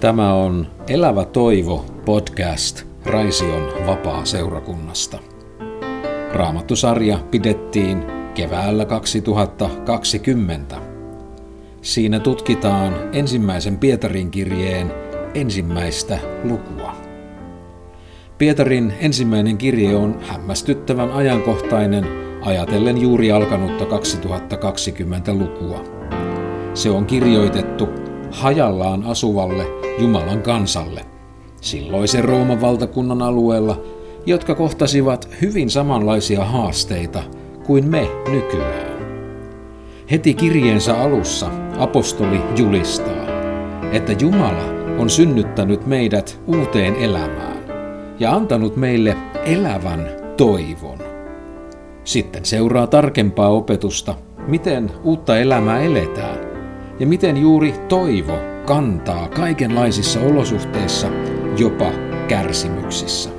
Tämä on Elävä toivo podcast Raision vapaa-seurakunnasta. Raamattusarja pidettiin keväällä 2020. Siinä tutkitaan ensimmäisen Pietarin kirjeen ensimmäistä lukua. Pietarin ensimmäinen kirje on hämmästyttävän ajankohtainen ajatellen juuri alkanutta 2020 lukua. Se on kirjoitettu hajallaan asuvalle Jumalan kansalle, silloisen Rooman valtakunnan alueella, jotka kohtasivat hyvin samanlaisia haasteita kuin me nykyään. Heti kirjeensä alussa apostoli julistaa, että Jumala on synnyttänyt meidät uuteen elämään ja antanut meille elävän toivon. Sitten seuraa tarkempaa opetusta, miten uutta elämää eletään ja miten juuri toivo kantaa kaikenlaisissa olosuhteissa, jopa kärsimyksissä.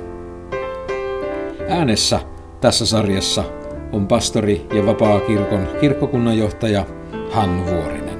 Äänessä tässä sarjassa on pastori ja vapaa-kirkon kirkkokunnanjohtaja Hannu Vuorinen.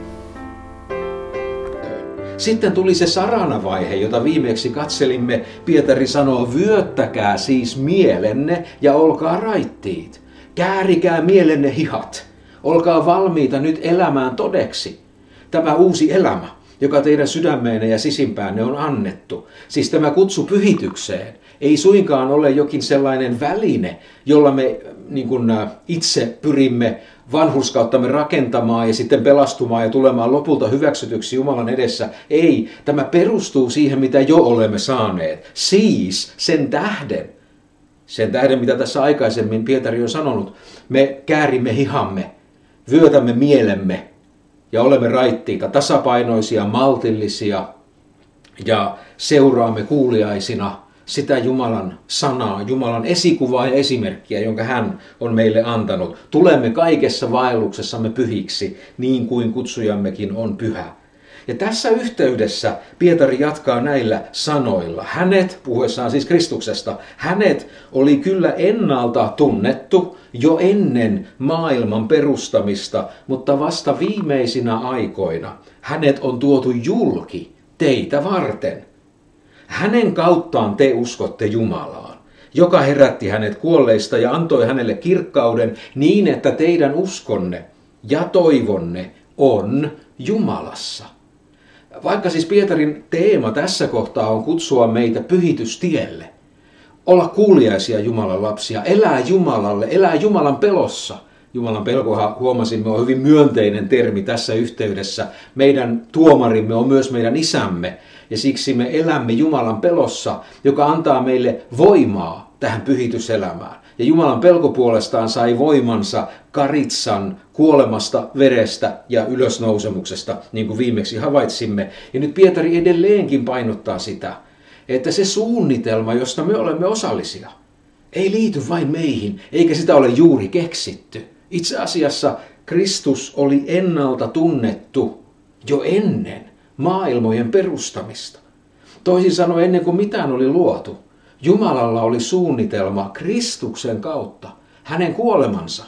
Sitten tuli se sarana-vaihe, jota viimeksi katselimme. Pietari sanoo, vyöttäkää siis mielenne ja olkaa raittiit. Käärikää mielenne hihat. Olkaa valmiita nyt elämään todeksi. Tämä uusi elämä joka teidän sydämeenne ja sisimpäänne on annettu. Siis tämä kutsu pyhitykseen ei suinkaan ole jokin sellainen väline, jolla me niin kuin, itse pyrimme vanhurskauttamme rakentamaan ja sitten pelastumaan ja tulemaan lopulta hyväksytyksi Jumalan edessä. Ei, tämä perustuu siihen, mitä jo olemme saaneet. Siis sen tähden, sen tähden, mitä tässä aikaisemmin Pietari on sanonut, me käärimme hihamme, vyötämme mielemme, ja olemme raittiita, tasapainoisia, maltillisia ja seuraamme kuuliaisina sitä Jumalan sanaa, Jumalan esikuvaa ja esimerkkiä, jonka hän on meille antanut. Tulemme kaikessa vaelluksessamme pyhiksi, niin kuin kutsujammekin on pyhä. Ja tässä yhteydessä Pietari jatkaa näillä sanoilla. Hänet, puhuessaan siis Kristuksesta, hänet oli kyllä ennalta tunnettu jo ennen maailman perustamista, mutta vasta viimeisinä aikoina hänet on tuotu julki teitä varten. Hänen kauttaan te uskotte Jumalaan, joka herätti hänet kuolleista ja antoi hänelle kirkkauden niin, että teidän uskonne ja toivonne on Jumalassa. Vaikka siis Pietarin teema tässä kohtaa on kutsua meitä pyhitystielle, olla kuuliaisia Jumalan lapsia, elää Jumalalle, elää Jumalan pelossa. Jumalan pelkoha huomasimme on hyvin myönteinen termi tässä yhteydessä. Meidän tuomarimme on myös meidän isämme ja siksi me elämme Jumalan pelossa, joka antaa meille voimaa tähän pyhityselämään. Ja Jumalan pelko puolestaan sai voimansa karitsan kuolemasta, verestä ja ylösnousemuksesta, niin kuin viimeksi havaitsimme. Ja nyt Pietari edelleenkin painottaa sitä, että se suunnitelma, josta me olemme osallisia, ei liity vain meihin, eikä sitä ole juuri keksitty. Itse asiassa Kristus oli ennalta tunnettu jo ennen maailmojen perustamista. Toisin sanoen ennen kuin mitään oli luotu, Jumalalla oli suunnitelma Kristuksen kautta, hänen kuolemansa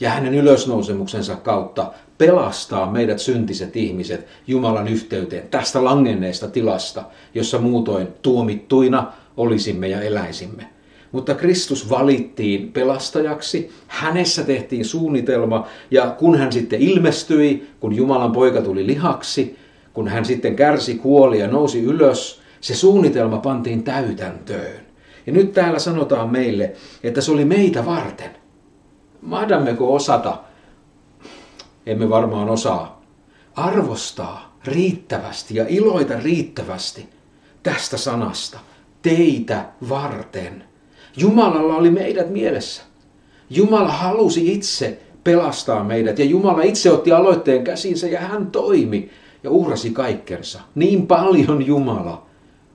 ja hänen ylösnousemuksensa kautta pelastaa meidät syntiset ihmiset Jumalan yhteyteen tästä langenneesta tilasta, jossa muutoin tuomittuina olisimme ja eläisimme. Mutta Kristus valittiin pelastajaksi, hänessä tehtiin suunnitelma ja kun hän sitten ilmestyi, kun Jumalan poika tuli lihaksi, kun hän sitten kärsi, kuoli ja nousi ylös, se suunnitelma pantiin täytäntöön. Ja nyt täällä sanotaan meille, että se oli meitä varten. Mahdammeko osata, emme varmaan osaa, arvostaa riittävästi ja iloita riittävästi tästä sanasta, teitä varten. Jumalalla oli meidät mielessä. Jumala halusi itse pelastaa meidät ja Jumala itse otti aloitteen käsinsä ja hän toimi ja uhrasi kaikkensa. Niin paljon Jumala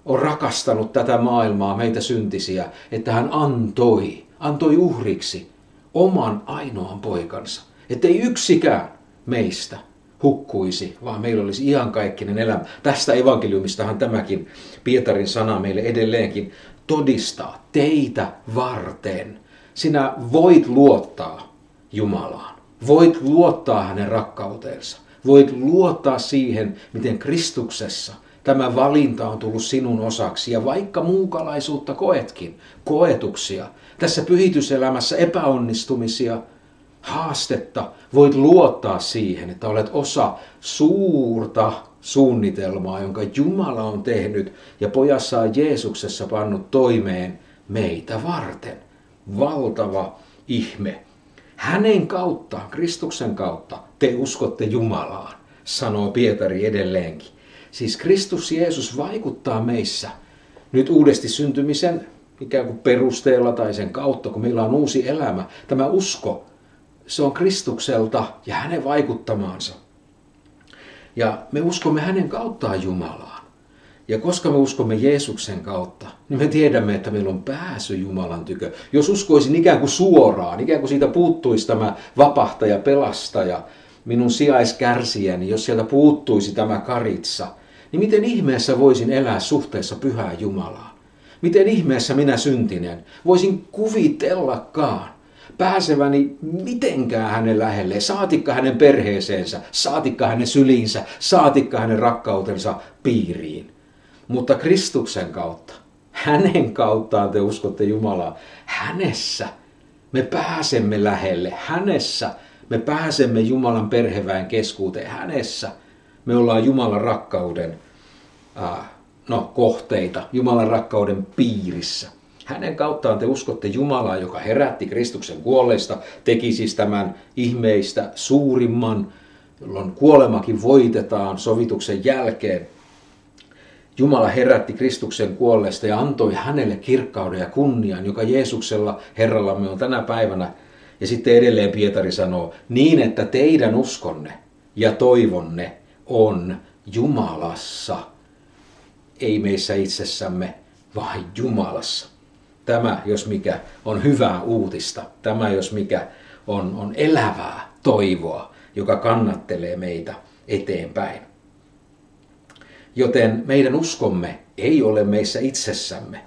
on rakastanut tätä maailmaa, meitä syntisiä, että hän antoi, antoi uhriksi oman ainoan poikansa. Että ei yksikään meistä hukkuisi, vaan meillä olisi iankaikkinen elämä. Tästä evankeliumistahan tämäkin Pietarin sana meille edelleenkin todistaa teitä varten. Sinä voit luottaa Jumalaan. Voit luottaa hänen rakkauteensa. Voit luottaa siihen, miten Kristuksessa – Tämä valinta on tullut sinun osaksi ja vaikka muukalaisuutta koetkin, koetuksia, tässä pyhityselämässä epäonnistumisia, haastetta, voit luottaa siihen, että olet osa suurta suunnitelmaa, jonka Jumala on tehnyt ja pojassaan Jeesuksessa pannut toimeen meitä varten. Valtava ihme. Hänen kauttaan, Kristuksen kautta, te uskotte Jumalaan, sanoo Pietari edelleenkin. Siis Kristus Jeesus vaikuttaa meissä nyt uudesti syntymisen ikään kuin perusteella tai sen kautta, kun meillä on uusi elämä. Tämä usko, se on Kristukselta ja hänen vaikuttamaansa. Ja me uskomme hänen kauttaan Jumalaan. Ja koska me uskomme Jeesuksen kautta, niin me tiedämme, että meillä on pääsy Jumalan tykö. Jos uskoisin ikään kuin suoraan, ikään kuin siitä puuttuisi tämä vapahtaja, pelastaja, minun sijaiskärsijäni, jos sieltä puuttuisi tämä karitsa, niin miten ihmeessä voisin elää suhteessa pyhää Jumalaa? Miten ihmeessä minä syntinen voisin kuvitellakaan pääseväni mitenkään hänen lähelleen, saatikka hänen perheeseensä, saatikka hänen syliinsä, saatikka hänen rakkautensa piiriin. Mutta Kristuksen kautta, hänen kauttaan te uskotte Jumalaa, hänessä me pääsemme lähelle, hänessä me pääsemme Jumalan perheväen keskuuteen, hänessä me ollaan Jumalan rakkauden no, kohteita, Jumalan rakkauden piirissä. Hänen kauttaan te uskotte Jumalaa, joka herätti Kristuksen kuolleista, teki siis tämän ihmeistä suurimman, jolloin kuolemakin voitetaan sovituksen jälkeen. Jumala herätti Kristuksen kuolleista ja antoi hänelle kirkkauden ja kunnian, joka Jeesuksella Herrallamme on tänä päivänä. Ja sitten edelleen Pietari sanoo, niin että teidän uskonne ja toivonne on Jumalassa, ei meissä itsessämme, vaan Jumalassa. Tämä, jos mikä, on hyvää uutista. Tämä, jos mikä, on, on elävää toivoa, joka kannattelee meitä eteenpäin. Joten meidän uskomme ei ole meissä itsessämme.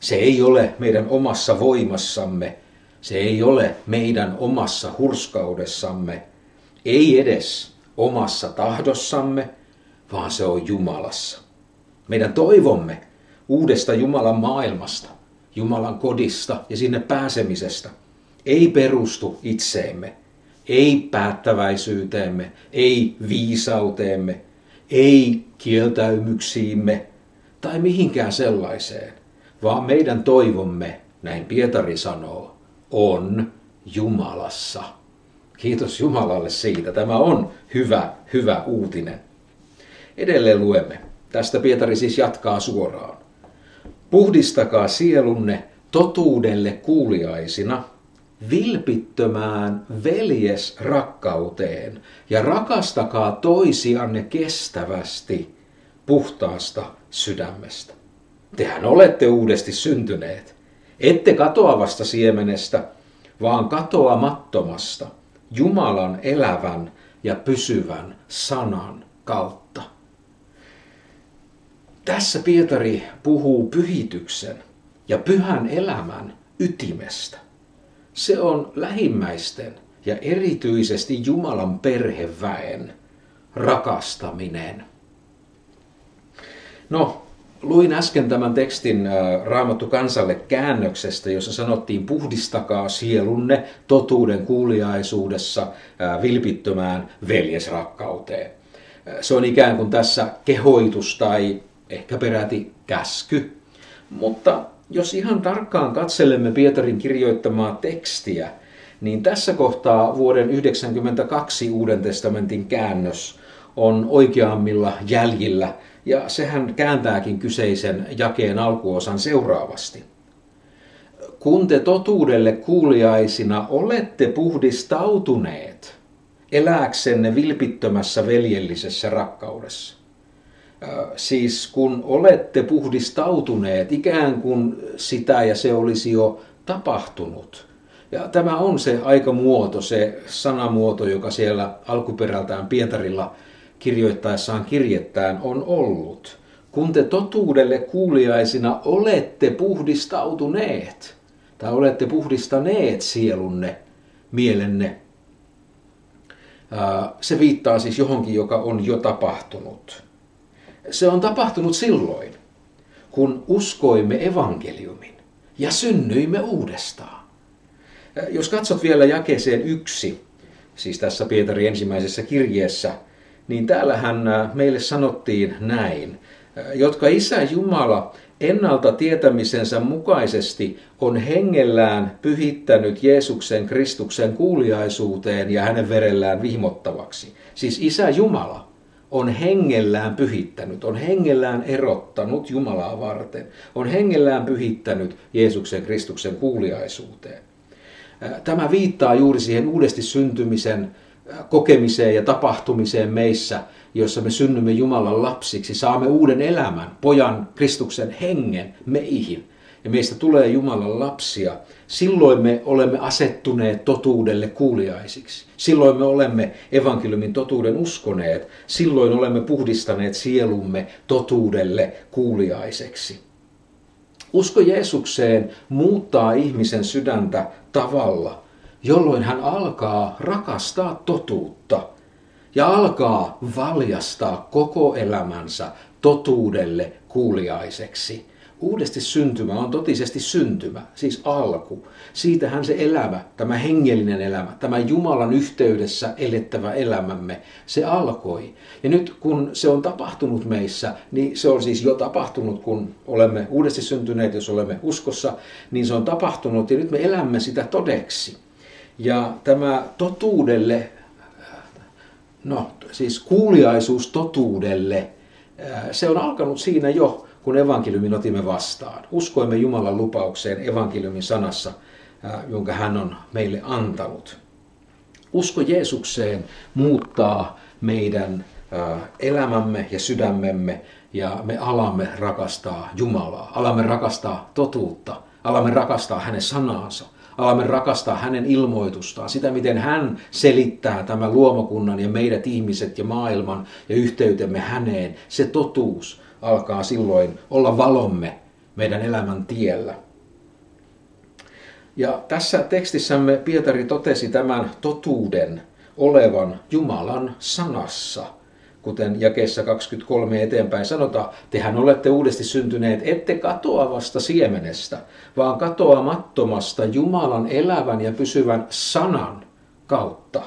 Se ei ole meidän omassa voimassamme. Se ei ole meidän omassa hurskaudessamme. Ei edes omassa tahdossamme, vaan se on Jumalassa. Meidän toivomme uudesta Jumalan maailmasta, Jumalan kodista ja sinne pääsemisestä ei perustu itseemme, ei päättäväisyyteemme, ei viisauteemme, ei kieltäymyksiimme tai mihinkään sellaiseen, vaan meidän toivomme, näin Pietari sanoo, on Jumalassa. Kiitos Jumalalle siitä. Tämä on hyvä, hyvä uutinen. Edelleen luemme. Tästä Pietari siis jatkaa suoraan. Puhdistakaa sielunne totuudelle kuuliaisina, vilpittömään veljes rakkauteen ja rakastakaa toisianne kestävästi puhtaasta sydämestä. Tehän olette uudesti syntyneet, ette katoavasta siemenestä, vaan katoamattomasta, Jumalan elävän ja pysyvän sanan kautta. Tässä Pietari puhuu pyhityksen ja pyhän elämän ytimestä. Se on lähimmäisten ja erityisesti Jumalan perheväen rakastaminen. No, luin äsken tämän tekstin äh, Raamattu kansalle käännöksestä, jossa sanottiin puhdistakaa sielunne totuuden kuuliaisuudessa äh, vilpittömään veljesrakkauteen. Äh, se on ikään kuin tässä kehoitus tai ehkä peräti käsky. Mutta jos ihan tarkkaan katselemme Pietarin kirjoittamaa tekstiä, niin tässä kohtaa vuoden 1992 Uuden testamentin käännös on oikeammilla jäljillä, ja sehän kääntääkin kyseisen jakeen alkuosan seuraavasti. Kun te totuudelle kuuliaisina olette puhdistautuneet, elääksenne vilpittömässä veljellisessä rakkaudessa siis kun olette puhdistautuneet, ikään kuin sitä ja se olisi jo tapahtunut. Ja tämä on se aikamuoto, se sanamuoto, joka siellä alkuperältään Pietarilla kirjoittaessaan kirjettään on ollut. Kun te totuudelle kuuliaisina olette puhdistautuneet, tai olette puhdistaneet sielunne, mielenne, se viittaa siis johonkin, joka on jo tapahtunut. Se on tapahtunut silloin, kun uskoimme evankeliumin ja synnyimme uudestaan. Jos katsot vielä jakeeseen yksi, siis tässä Pietarin ensimmäisessä kirjeessä, niin täällähän meille sanottiin näin, jotka Isä Jumala ennalta tietämisensä mukaisesti on hengellään pyhittänyt Jeesuksen Kristuksen kuuliaisuuteen ja hänen verellään vihmottavaksi. Siis Isä Jumala on hengellään pyhittänyt, on hengellään erottanut Jumalaa varten, on hengellään pyhittänyt Jeesuksen Kristuksen kuuliaisuuteen. Tämä viittaa juuri siihen uudesti syntymisen kokemiseen ja tapahtumiseen meissä, jossa me synnymme Jumalan lapsiksi, saamme uuden elämän, pojan Kristuksen hengen meihin. Ja meistä tulee Jumalan lapsia. Silloin me olemme asettuneet totuudelle kuuliaisiksi. Silloin me olemme evankeliumin totuuden uskoneet. Silloin olemme puhdistaneet sielumme totuudelle kuuliaiseksi. Usko Jeesukseen muuttaa ihmisen sydäntä tavalla, jolloin hän alkaa rakastaa totuutta ja alkaa valjastaa koko elämänsä totuudelle kuuliaiseksi. Uudesti syntymä on totisesti syntymä, siis alku. Siitähän se elämä, tämä hengellinen elämä, tämä Jumalan yhteydessä elettävä elämämme, se alkoi. Ja nyt kun se on tapahtunut meissä, niin se on siis jo tapahtunut, kun olemme uudesti syntyneet, jos olemme uskossa, niin se on tapahtunut ja nyt me elämme sitä todeksi. Ja tämä totuudelle, no siis kuuliaisuus totuudelle, se on alkanut siinä jo, kun evankeliumin otimme vastaan. Uskoimme Jumalan lupaukseen evankeliumin sanassa, jonka hän on meille antanut. Usko Jeesukseen muuttaa meidän elämämme ja sydämemme ja me alamme rakastaa Jumalaa, alamme rakastaa totuutta, alamme rakastaa hänen sanaansa, alamme rakastaa hänen ilmoitustaan, sitä miten hän selittää tämän luomakunnan ja meidät ihmiset ja maailman ja yhteytemme häneen. Se totuus alkaa silloin olla valomme meidän elämän tiellä. Ja tässä tekstissämme Pietari totesi tämän totuuden olevan Jumalan sanassa – kuten jakeessa 23 eteenpäin sanotaan, tehän olette uudesti syntyneet, ette katoavasta siemenestä, vaan katoamattomasta Jumalan elävän ja pysyvän sanan kautta.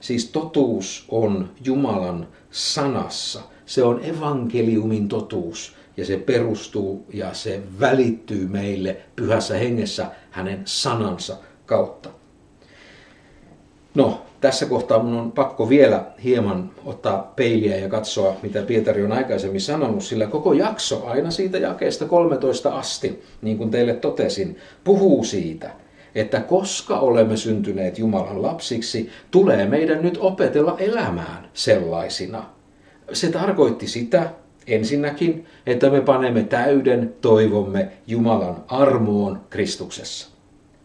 Siis totuus on Jumalan sanassa. Se on evankeliumin totuus ja se perustuu ja se välittyy meille pyhässä hengessä hänen sanansa kautta. No, tässä kohtaa minun on pakko vielä hieman ottaa peiliä ja katsoa, mitä Pietari on aikaisemmin sanonut, sillä koko jakso aina siitä jakeesta 13 asti, niin kuin teille totesin, puhuu siitä, että koska olemme syntyneet Jumalan lapsiksi, tulee meidän nyt opetella elämään sellaisina. Se tarkoitti sitä, ensinnäkin, että me panemme täyden toivomme Jumalan armoon Kristuksessa.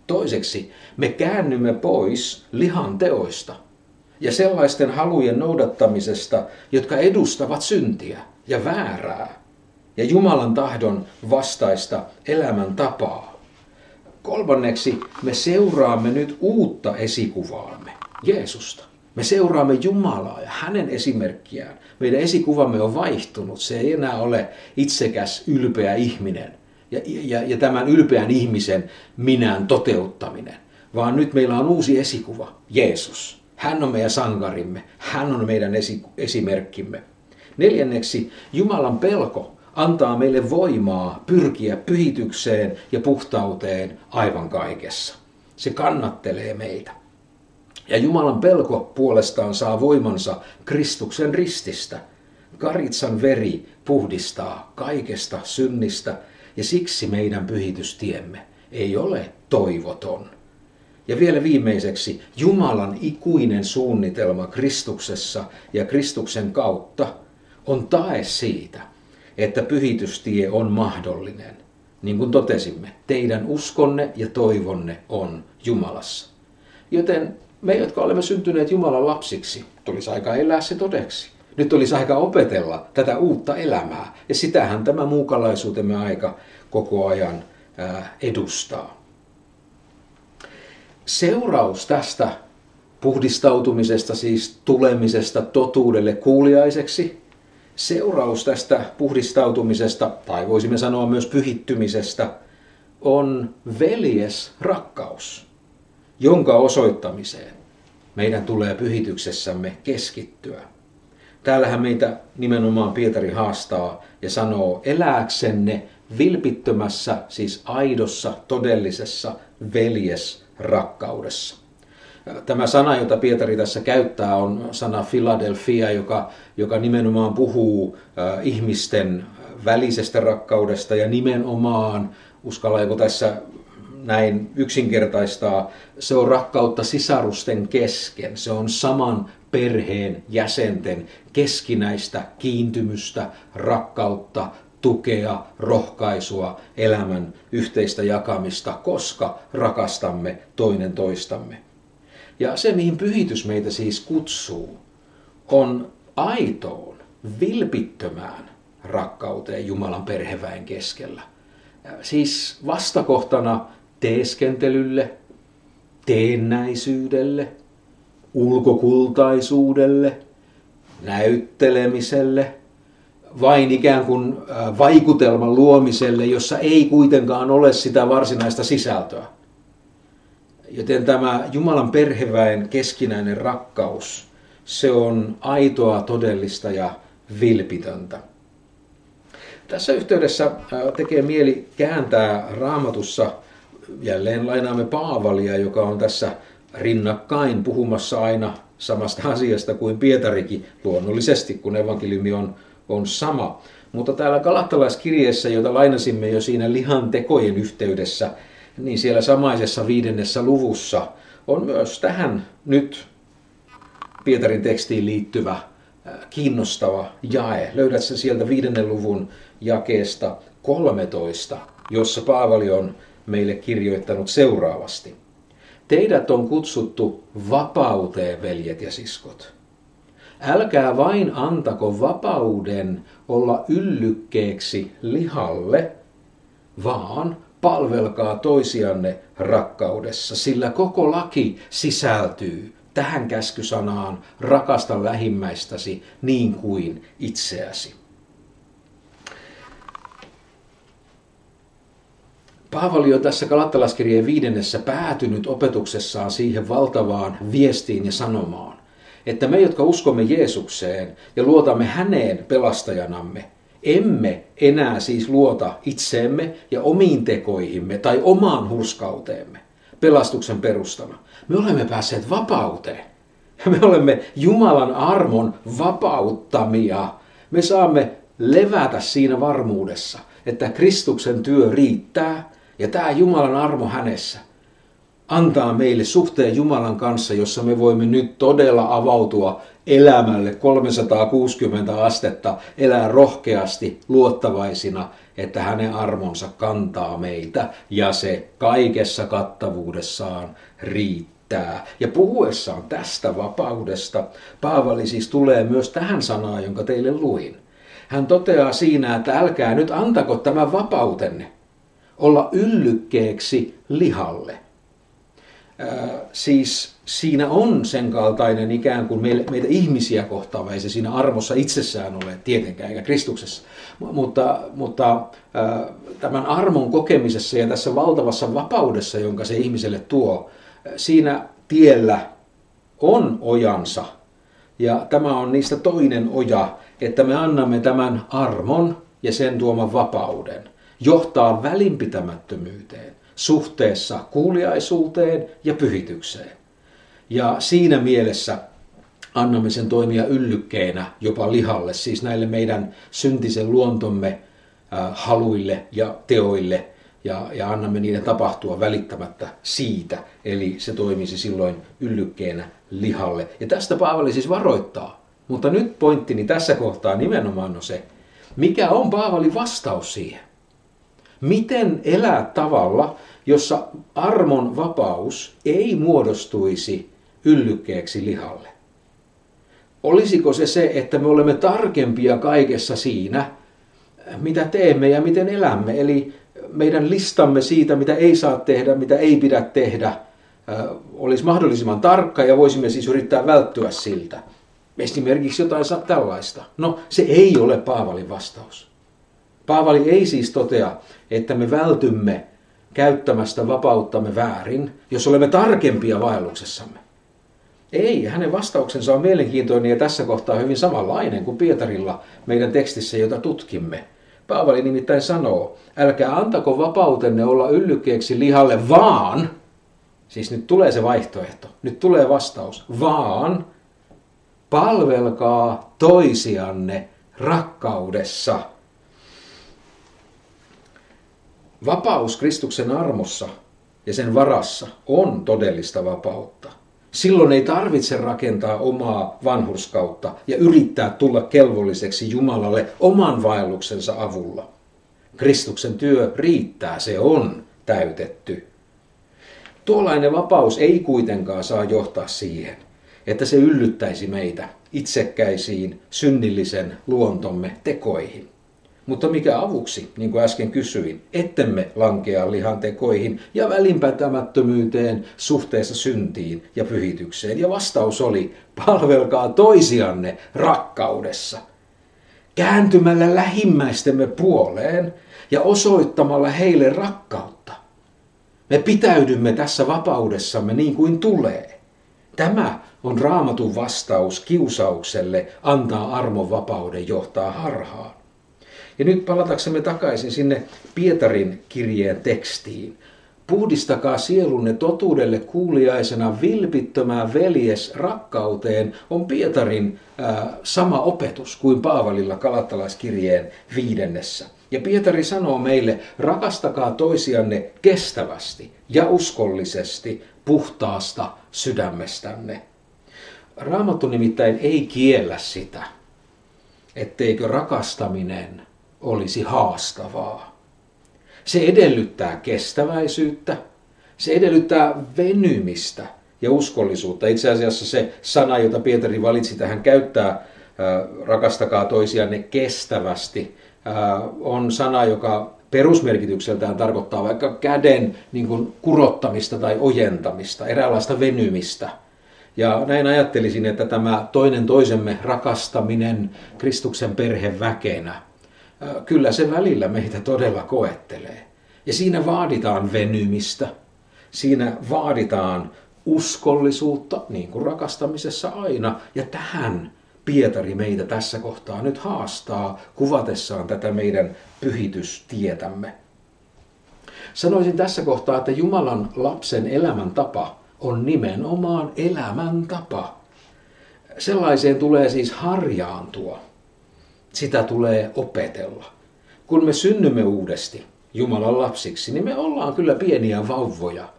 Toiseksi, me käännymme pois lihan teoista ja sellaisten halujen noudattamisesta, jotka edustavat syntiä ja väärää ja Jumalan tahdon vastaista elämäntapaa. Kolmanneksi, me seuraamme nyt uutta esikuvaamme, Jeesusta. Me seuraamme Jumalaa ja hänen esimerkkiään. Meidän esikuvamme on vaihtunut. Se ei enää ole itsekäs, ylpeä ihminen, ja, ja, ja tämän ylpeän ihmisen minään toteuttaminen, vaan nyt meillä on uusi esikuva, Jeesus. Hän on meidän sankarimme, hän on meidän esi, esimerkkimme. Neljänneksi, Jumalan pelko antaa meille voimaa pyrkiä pyhitykseen ja puhtauteen aivan kaikessa. Se kannattelee meitä. Ja Jumalan pelko puolestaan saa voimansa Kristuksen rististä. Karitsan veri puhdistaa kaikesta synnistä ja siksi meidän pyhitystiemme ei ole toivoton. Ja vielä viimeiseksi, Jumalan ikuinen suunnitelma Kristuksessa ja Kristuksen kautta on tae siitä, että pyhitystie on mahdollinen. Niin kuin totesimme, teidän uskonne ja toivonne on Jumalassa. Joten me, jotka olemme syntyneet Jumalan lapsiksi, tulisi aika elää se todeksi. Nyt olisi aika opetella tätä uutta elämää. Ja sitähän tämä muukalaisuutemme aika koko ajan edustaa. Seuraus tästä puhdistautumisesta, siis tulemisesta totuudelle kuuliaiseksi, Seuraus tästä puhdistautumisesta, tai voisimme sanoa myös pyhittymisestä, on veljes rakkaus, jonka osoittamiseen meidän tulee pyhityksessämme keskittyä. Täällähän meitä nimenomaan Pietari haastaa ja sanoo, elääksenne vilpittömässä, siis aidossa, todellisessa veljesrakkaudessa. Tämä sana, jota Pietari tässä käyttää, on sana Philadelphia, joka, joka nimenomaan puhuu ihmisten välisestä rakkaudesta ja nimenomaan, uskallanko tässä näin yksinkertaistaa, se on rakkautta sisarusten kesken. Se on saman perheen jäsenten keskinäistä kiintymystä, rakkautta, tukea, rohkaisua, elämän yhteistä jakamista, koska rakastamme toinen toistamme. Ja se, mihin pyhitys meitä siis kutsuu, on aitoon, vilpittömään rakkauteen Jumalan perheväen keskellä. Siis vastakohtana teeskentelylle, teennäisyydelle, ulkokultaisuudelle, näyttelemiselle, vain ikään kuin vaikutelman luomiselle, jossa ei kuitenkaan ole sitä varsinaista sisältöä. Joten tämä Jumalan perheväen keskinäinen rakkaus, se on aitoa, todellista ja vilpitöntä. Tässä yhteydessä tekee mieli kääntää raamatussa, jälleen lainaamme Paavalia, joka on tässä rinnakkain puhumassa aina samasta asiasta kuin Pietarikin luonnollisesti, kun evankeliumi on, on sama. Mutta täällä kalattalaiskirjeessä, jota lainasimme jo siinä lihan tekojen yhteydessä, niin siellä samaisessa viidennessä luvussa on myös tähän nyt Pietarin tekstiin liittyvä äh, kiinnostava jae. Löydät sen sieltä viidennen luvun jakeesta 13, jossa Paavali on meille kirjoittanut seuraavasti. Teidät on kutsuttu vapauteen, veljet ja siskot. Älkää vain antako vapauden olla yllykkeeksi lihalle, vaan palvelkaa toisianne rakkaudessa, sillä koko laki sisältyy tähän käskysanaan rakasta lähimmäistäsi niin kuin itseäsi. Paavali on tässä Kalattalaskirjeen viidennessä päätynyt opetuksessaan siihen valtavaan viestiin ja sanomaan, että me, jotka uskomme Jeesukseen ja luotamme häneen pelastajanamme, emme enää siis luota itseemme ja omiin tekoihimme tai omaan hurskauteemme pelastuksen perustana. Me olemme päässeet vapauteen. Me olemme Jumalan armon vapauttamia. Me saamme levätä siinä varmuudessa, että Kristuksen työ riittää ja tämä Jumalan armo hänessä antaa meille suhteen Jumalan kanssa, jossa me voimme nyt todella avautua elämälle 360 astetta, elää rohkeasti, luottavaisina, että hänen armonsa kantaa meitä ja se kaikessa kattavuudessaan riittää. Ja puhuessaan tästä vapaudesta, Paavali siis tulee myös tähän sanaan, jonka teille luin. Hän toteaa siinä, että älkää nyt antako tämän vapautenne olla yllykkeeksi lihalle – siis siinä on sen kaltainen ikään kuin meitä, meitä ihmisiä kohtaava, ei se siinä armossa itsessään ole tietenkään, eikä Kristuksessa. Mutta, mutta tämän armon kokemisessa ja tässä valtavassa vapaudessa, jonka se ihmiselle tuo, siinä tiellä on ojansa. Ja tämä on niistä toinen oja, että me annamme tämän armon ja sen tuoman vapauden johtaa välinpitämättömyyteen suhteessa kuuliaisuuteen ja pyhitykseen. Ja siinä mielessä annamme sen toimia yllykkeenä jopa lihalle, siis näille meidän syntisen luontomme haluille ja teoille, ja, ja annamme niiden tapahtua välittämättä siitä. Eli se toimisi silloin yllykkeenä lihalle. Ja tästä Paavali siis varoittaa. Mutta nyt pointtini tässä kohtaa nimenomaan on se, mikä on Paavalin vastaus siihen. Miten elää tavalla, jossa armon vapaus ei muodostuisi yllykkeeksi lihalle? Olisiko se se, että me olemme tarkempia kaikessa siinä, mitä teemme ja miten elämme? Eli meidän listamme siitä, mitä ei saa tehdä, mitä ei pidä tehdä, olisi mahdollisimman tarkka ja voisimme siis yrittää välttyä siltä. Esimerkiksi jotain tällaista. No, se ei ole Paavalin vastaus. Paavali ei siis totea, että me vältymme käyttämästä vapauttamme väärin, jos olemme tarkempia vaelluksessamme. Ei, hänen vastauksensa on mielenkiintoinen ja tässä kohtaa hyvin samanlainen kuin Pietarilla meidän tekstissä, jota tutkimme. Paavali nimittäin sanoo, älkää antako vapautenne olla yllykkeeksi lihalle, vaan, siis nyt tulee se vaihtoehto, nyt tulee vastaus, vaan palvelkaa toisianne rakkaudessa. Vapaus Kristuksen armossa ja sen varassa on todellista vapautta. Silloin ei tarvitse rakentaa omaa vanhurskautta ja yrittää tulla kelvolliseksi Jumalalle oman vaelluksensa avulla. Kristuksen työ riittää, se on täytetty. Tuollainen vapaus ei kuitenkaan saa johtaa siihen, että se yllyttäisi meitä itsekkäisiin synnillisen luontomme tekoihin. Mutta mikä avuksi, niin kuin äsken kysyin, ettemme lankea lihan tekoihin ja välinpätämättömyyteen suhteessa syntiin ja pyhitykseen. Ja vastaus oli, palvelkaa toisianne rakkaudessa. Kääntymällä lähimmäistemme puoleen ja osoittamalla heille rakkautta. Me pitäydymme tässä vapaudessamme niin kuin tulee. Tämä on raamatun vastaus kiusaukselle antaa armon vapauden johtaa harhaan. Ja nyt palataksemme takaisin sinne Pietarin kirjeen tekstiin. Puhdistakaa sielunne totuudelle kuuliaisena vilpittömään veljes rakkauteen on Pietarin sama opetus kuin Paavalilla kalattalaiskirjeen viidennessä. Ja Pietari sanoo meille, rakastakaa toisianne kestävästi ja uskollisesti puhtaasta sydämestänne. Raamattu nimittäin ei kiellä sitä, etteikö rakastaminen olisi haastavaa. Se edellyttää kestäväisyyttä, se edellyttää venymistä ja uskollisuutta. Itse asiassa se sana, jota Pietari valitsi tähän käyttää, rakastakaa toisianne kestävästi, on sana, joka perusmerkitykseltään tarkoittaa vaikka käden niin kuin kurottamista tai ojentamista, eräänlaista venymistä. Ja näin ajattelisin, että tämä toinen toisemme rakastaminen Kristuksen perheväkenä kyllä se välillä meitä todella koettelee. Ja siinä vaaditaan venymistä, siinä vaaditaan uskollisuutta, niin kuin rakastamisessa aina. Ja tähän Pietari meitä tässä kohtaa nyt haastaa kuvatessaan tätä meidän pyhitystietämme. Sanoisin tässä kohtaa, että Jumalan lapsen elämäntapa on nimenomaan elämäntapa. Sellaiseen tulee siis harjaantua sitä tulee opetella. Kun me synnymme uudesti Jumalan lapsiksi, niin me ollaan kyllä pieniä vauvoja.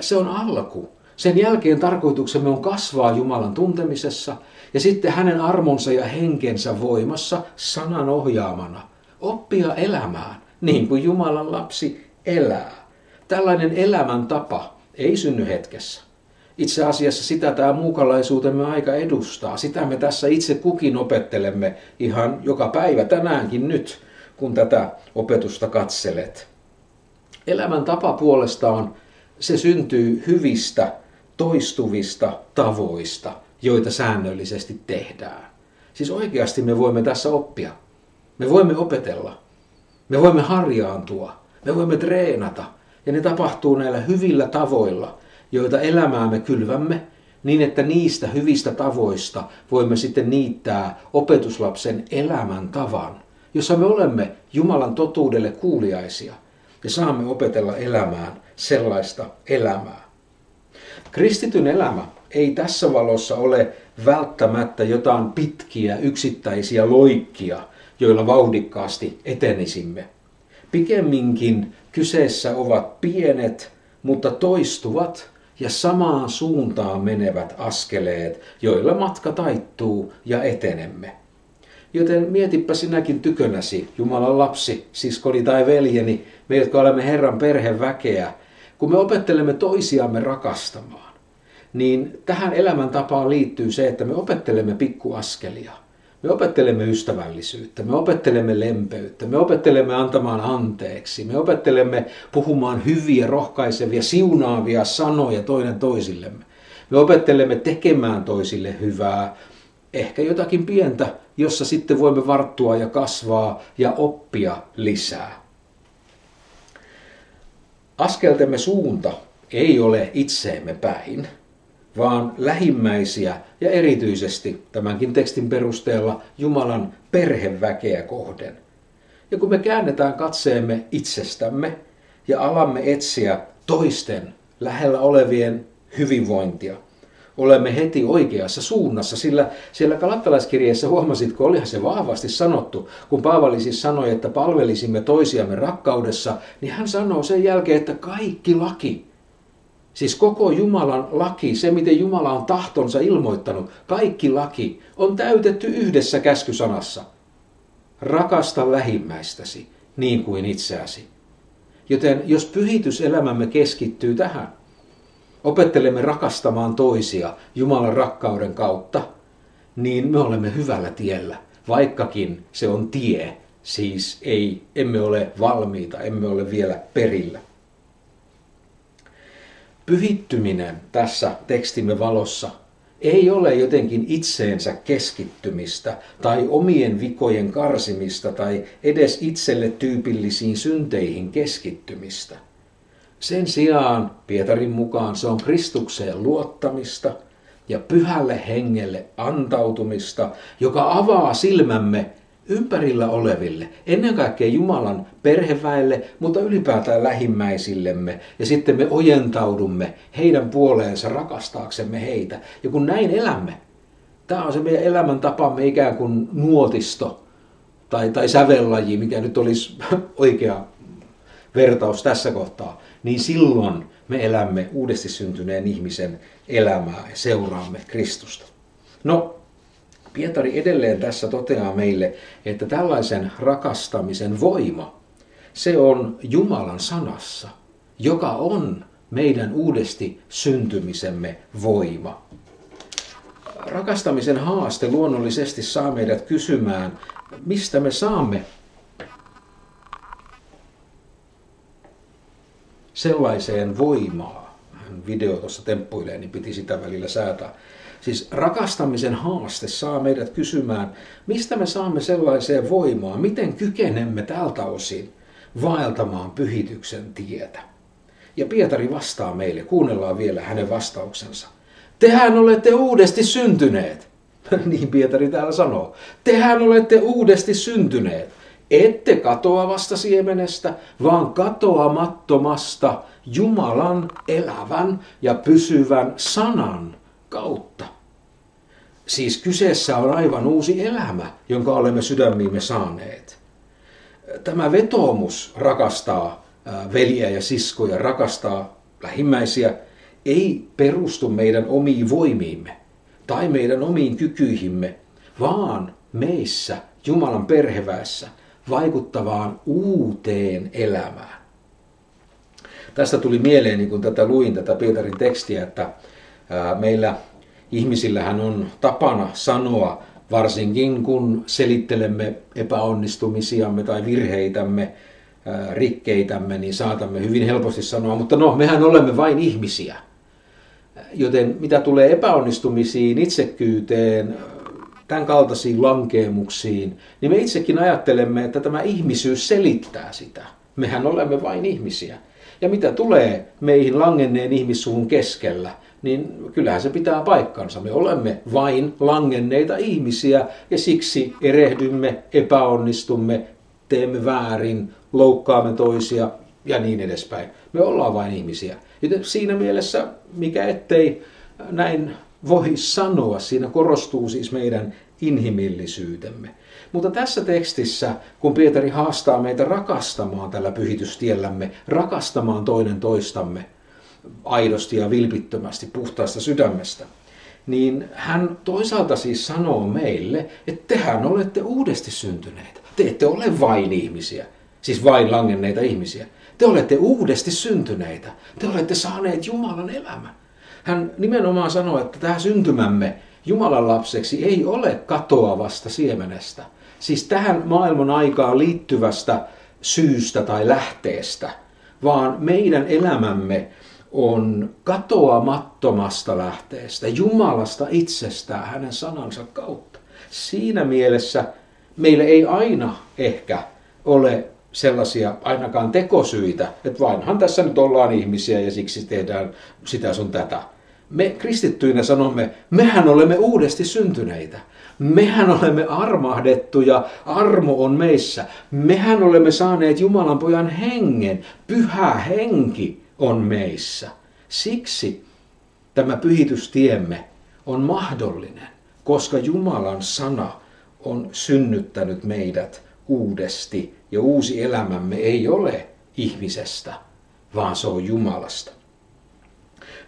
Se on alku. Sen jälkeen tarkoituksemme on kasvaa Jumalan tuntemisessa ja sitten hänen armonsa ja henkensä voimassa sanan ohjaamana. Oppia elämään niin kuin Jumalan lapsi elää. Tällainen elämäntapa ei synny hetkessä. Itse asiassa sitä tämä muukalaisuutemme aika edustaa. Sitä me tässä itse kukin opettelemme ihan joka päivä tänäänkin nyt, kun tätä opetusta katselet. Elämän tapa puolestaan se syntyy hyvistä, toistuvista tavoista, joita säännöllisesti tehdään. Siis oikeasti me voimme tässä oppia. Me voimme opetella. Me voimme harjaantua. Me voimme treenata. Ja ne tapahtuu näillä hyvillä tavoilla, joita elämäämme kylvämme, niin että niistä hyvistä tavoista voimme sitten niittää opetuslapsen elämän tavan, jossa me olemme Jumalan totuudelle kuuliaisia ja saamme opetella elämään sellaista elämää. Kristityn elämä ei tässä valossa ole välttämättä jotain pitkiä yksittäisiä loikkia, joilla vauhdikkaasti etenisimme. Pikemminkin kyseessä ovat pienet, mutta toistuvat ja samaan suuntaan menevät askeleet, joilla matka taittuu ja etenemme. Joten mietipä sinäkin tykönäsi, Jumalan lapsi, siskoni tai veljeni, me jotka olemme Herran perheväkeä, kun me opettelemme toisiamme rakastamaan, niin tähän elämäntapaan liittyy se, että me opettelemme pikkuaskelia – me opettelemme ystävällisyyttä, me opettelemme lempeyttä, me opettelemme antamaan anteeksi, me opettelemme puhumaan hyviä, rohkaisevia, siunaavia sanoja toinen toisillemme. Me opettelemme tekemään toisille hyvää ehkä jotakin pientä, jossa sitten voimme varttua ja kasvaa ja oppia lisää. Askeltemme suunta ei ole itseemme päin, vaan lähimmäisiä ja erityisesti tämänkin tekstin perusteella Jumalan perheväkeä kohden. Ja kun me käännetään katseemme itsestämme ja alamme etsiä toisten lähellä olevien hyvinvointia, olemme heti oikeassa suunnassa, sillä siellä kalattalaiskirjeessä huomasitko, olihan se vahvasti sanottu, kun Paavali siis sanoi, että palvelisimme toisiamme rakkaudessa, niin hän sanoo sen jälkeen, että kaikki laki, siis koko Jumalan laki, se miten Jumala on tahtonsa ilmoittanut, kaikki laki on täytetty yhdessä käskysanassa. Rakasta lähimmäistäsi niin kuin itseäsi. Joten jos pyhityselämämme keskittyy tähän, opettelemme rakastamaan toisia Jumalan rakkauden kautta, niin me olemme hyvällä tiellä, vaikkakin se on tie, siis ei, emme ole valmiita, emme ole vielä perillä. Pyhittyminen tässä tekstimme valossa ei ole jotenkin itseensä keskittymistä tai omien vikojen karsimista tai edes itselle tyypillisiin synteihin keskittymistä – sen sijaan Pietarin mukaan se on Kristukseen luottamista ja pyhälle hengelle antautumista, joka avaa silmämme ympärillä oleville, ennen kaikkea Jumalan perheväelle, mutta ylipäätään lähimmäisillemme. Ja sitten me ojentaudumme heidän puoleensa rakastaaksemme heitä. Ja kun näin elämme, tämä on se meidän elämäntapamme ikään kuin nuotisto tai, tai sävellaji, mikä nyt olisi oikea vertaus tässä kohtaa niin silloin me elämme uudesti syntyneen ihmisen elämää ja seuraamme Kristusta. No, Pietari edelleen tässä toteaa meille, että tällaisen rakastamisen voima, se on Jumalan sanassa, joka on meidän uudesti syntymisemme voima. Rakastamisen haaste luonnollisesti saa meidät kysymään, mistä me saamme sellaiseen voimaan. Hän video tuossa temppuilee, niin piti sitä välillä säätää. Siis rakastamisen haaste saa meidät kysymään, mistä me saamme sellaiseen voimaan, miten kykenemme tältä osin vaeltamaan pyhityksen tietä. Ja Pietari vastaa meille, kuunnellaan vielä hänen vastauksensa. Tehän olette uudesti syntyneet. niin Pietari täällä sanoo. Tehän olette uudesti syntyneet ette katoavasta siemenestä, vaan katoamattomasta Jumalan elävän ja pysyvän sanan kautta. Siis kyseessä on aivan uusi elämä, jonka olemme sydämiimme saaneet. Tämä vetoomus rakastaa veliä ja siskoja, rakastaa lähimmäisiä, ei perustu meidän omiin voimiimme tai meidän omiin kykyihimme, vaan meissä, Jumalan perheväessä, vaikuttavaan uuteen elämään. Tästä tuli mieleen, niin kun tätä luin, tätä Pietarin tekstiä, että meillä ihmisillähän on tapana sanoa, varsinkin kun selittelemme epäonnistumisiamme tai virheitämme, rikkeitämme, niin saatamme hyvin helposti sanoa, mutta no, mehän olemme vain ihmisiä. Joten mitä tulee epäonnistumisiin, itsekyyteen, tämän kaltaisiin lankeemuksiin, niin me itsekin ajattelemme, että tämä ihmisyys selittää sitä. Mehän olemme vain ihmisiä. Ja mitä tulee meihin langenneen ihmissuvun keskellä, niin kyllähän se pitää paikkansa. Me olemme vain langenneita ihmisiä ja siksi erehdymme, epäonnistumme, teemme väärin, loukkaamme toisia ja niin edespäin. Me ollaan vain ihmisiä. Joten siinä mielessä, mikä ettei näin voi sanoa. Siinä korostuu siis meidän inhimillisyytemme. Mutta tässä tekstissä, kun Pietari haastaa meitä rakastamaan tällä pyhitystiellämme, rakastamaan toinen toistamme aidosti ja vilpittömästi, puhtaasta sydämestä, niin hän toisaalta siis sanoo meille, että tehän olette uudesti syntyneitä. Te ette ole vain ihmisiä, siis vain langenneita ihmisiä. Te olette uudesti syntyneitä. Te olette saaneet Jumalan elämän. Hän nimenomaan sanoo, että tämä syntymämme Jumalan lapseksi ei ole katoavasta siemenestä. Siis tähän maailman aikaan liittyvästä syystä tai lähteestä, vaan meidän elämämme on katoamattomasta lähteestä, Jumalasta itsestään hänen sanansa kautta. Siinä mielessä meillä ei aina ehkä ole sellaisia ainakaan tekosyitä, että vainhan tässä nyt ollaan ihmisiä ja siksi tehdään sitä sun tätä. Me kristittyinä sanomme, mehän olemme uudesti syntyneitä. Mehän olemme armahdettuja, armo on meissä. Mehän olemme saaneet Jumalan pojan hengen, pyhä henki on meissä. Siksi tämä pyhitystiemme on mahdollinen, koska Jumalan sana on synnyttänyt meidät uudesti ja uusi elämämme ei ole ihmisestä, vaan se on Jumalasta.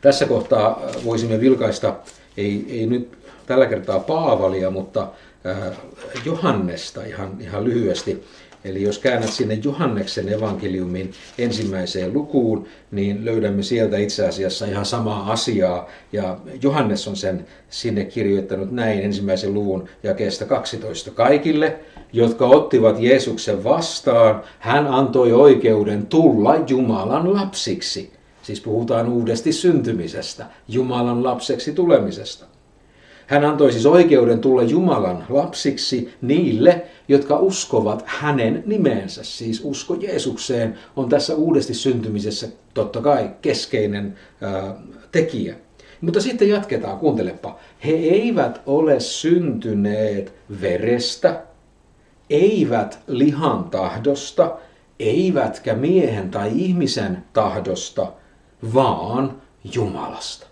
Tässä kohtaa voisimme vilkaista, ei, ei nyt tällä kertaa Paavalia, mutta äh, Johannesta ihan, ihan lyhyesti. Eli jos käännät sinne Johanneksen evankeliumin ensimmäiseen lukuun, niin löydämme sieltä itse asiassa ihan samaa asiaa. Ja Johannes on sen sinne kirjoittanut näin ensimmäisen luvun jakeesta 12. Kaikille, jotka ottivat Jeesuksen vastaan, hän antoi oikeuden tulla Jumalan lapsiksi. Siis puhutaan uudesti syntymisestä, Jumalan lapseksi tulemisesta. Hän antoi siis oikeuden tulla Jumalan lapsiksi niille, jotka uskovat hänen nimeensä. Siis usko Jeesukseen on tässä uudesti syntymisessä totta kai keskeinen ää, tekijä. Mutta sitten jatketaan, kuuntelepa. He eivät ole syntyneet verestä, eivät lihan tahdosta, eivätkä miehen tai ihmisen tahdosta, vaan Jumalasta.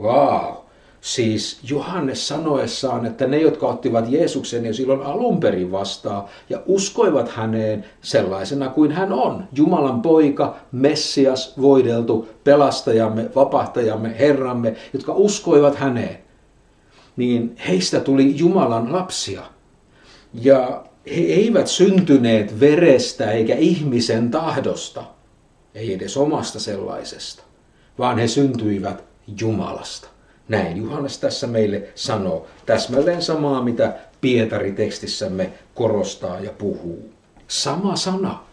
Wow. Siis Johannes sanoessaan, että ne, jotka ottivat Jeesuksen jo silloin alun perin vastaan ja uskoivat häneen sellaisena kuin hän on, Jumalan poika, Messias, voideltu, pelastajamme, vapahtajamme, Herramme, jotka uskoivat häneen, niin heistä tuli Jumalan lapsia. Ja he eivät syntyneet verestä eikä ihmisen tahdosta, ei edes omasta sellaisesta, vaan he syntyivät Jumalasta. Näin Johannes tässä meille sanoo täsmälleen samaa, mitä Pietari tekstissämme korostaa ja puhuu. Sama sana,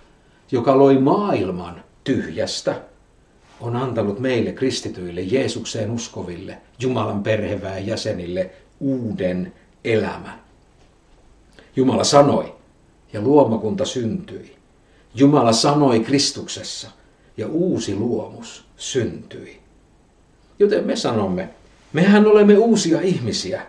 joka loi maailman tyhjästä, on antanut meille kristityille, Jeesukseen uskoville, Jumalan perhevään jäsenille uuden elämän. Jumala sanoi ja luomakunta syntyi. Jumala sanoi Kristuksessa ja uusi luomus syntyi. Joten me sanomme, mehän olemme uusia ihmisiä,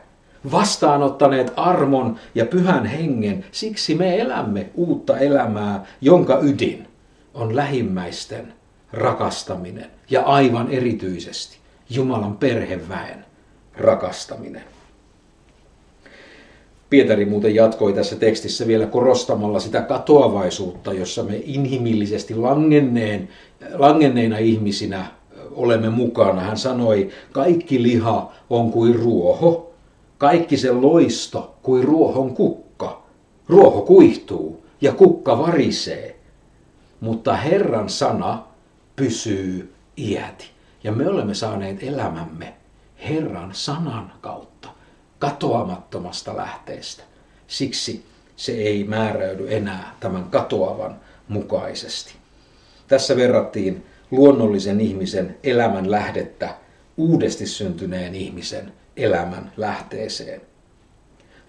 vastaanottaneet armon ja pyhän hengen, siksi me elämme uutta elämää, jonka ydin on lähimmäisten rakastaminen ja aivan erityisesti Jumalan perheväen rakastaminen. Pietari muuten jatkoi tässä tekstissä vielä korostamalla sitä katoavaisuutta, jossa me inhimillisesti langenneen, langenneina ihmisinä olemme mukana. Hän sanoi, kaikki liha on kuin ruoho, kaikki se loisto kuin ruohon kukka. Ruoho kuihtuu ja kukka varisee, mutta Herran sana pysyy iäti. Ja me olemme saaneet elämämme Herran sanan kautta, katoamattomasta lähteestä. Siksi se ei määräydy enää tämän katoavan mukaisesti. Tässä verrattiin luonnollisen ihmisen elämän lähdettä uudesti syntyneen ihmisen elämän lähteeseen.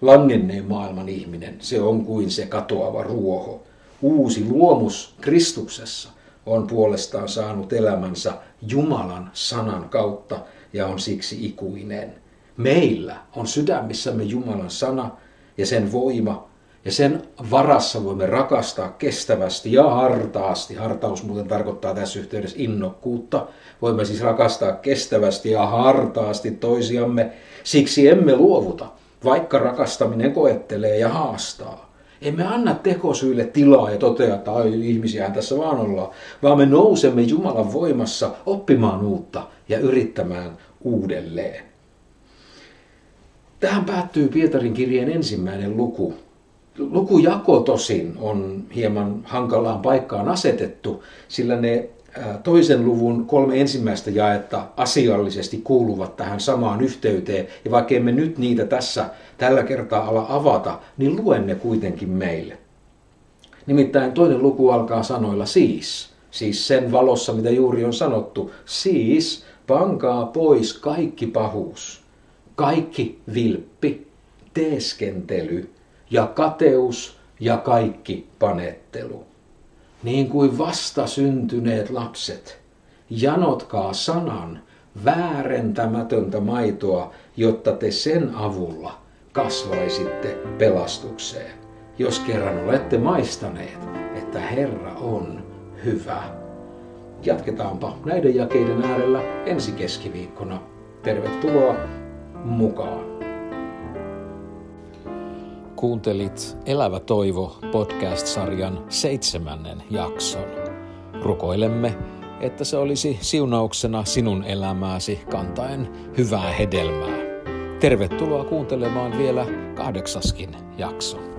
Langenneen maailman ihminen, se on kuin se katoava ruoho. Uusi luomus Kristuksessa on puolestaan saanut elämänsä Jumalan sanan kautta ja on siksi ikuinen. Meillä on sydämissämme Jumalan sana ja sen voima ja sen varassa voimme rakastaa kestävästi ja hartaasti. Hartaus muuten tarkoittaa tässä yhteydessä innokkuutta. Voimme siis rakastaa kestävästi ja hartaasti toisiamme. Siksi emme luovuta, vaikka rakastaminen koettelee ja haastaa. Emme anna tekosyille tilaa ja totea, että ai ihmisiähän tässä vaan ollaan, vaan me nousemme Jumalan voimassa oppimaan uutta ja yrittämään uudelleen. Tähän päättyy Pietarin kirjeen ensimmäinen luku. Lukujako tosin on hieman hankalaan paikkaan asetettu, sillä ne toisen luvun kolme ensimmäistä jaetta asiallisesti kuuluvat tähän samaan yhteyteen. Ja vaikka emme nyt niitä tässä tällä kertaa ala avata, niin luen ne kuitenkin meille. Nimittäin toinen luku alkaa sanoilla siis, Siis sen valossa, mitä juuri on sanottu. Siis pankaa pois kaikki pahuus, kaikki vilppi, teeskentely ja kateus ja kaikki panettelu. Niin kuin vastasyntyneet lapset, janotkaa sanan väärentämätöntä maitoa, jotta te sen avulla kasvaisitte pelastukseen, jos kerran olette maistaneet, että Herra on hyvä. Jatketaanpa näiden jakeiden äärellä ensi keskiviikkona. Tervetuloa mukaan. Kuuntelit Elävä toivo podcast-sarjan seitsemännen jakson. Rukoilemme, että se olisi siunauksena sinun elämääsi kantaen hyvää hedelmää. Tervetuloa kuuntelemaan vielä kahdeksaskin jakso.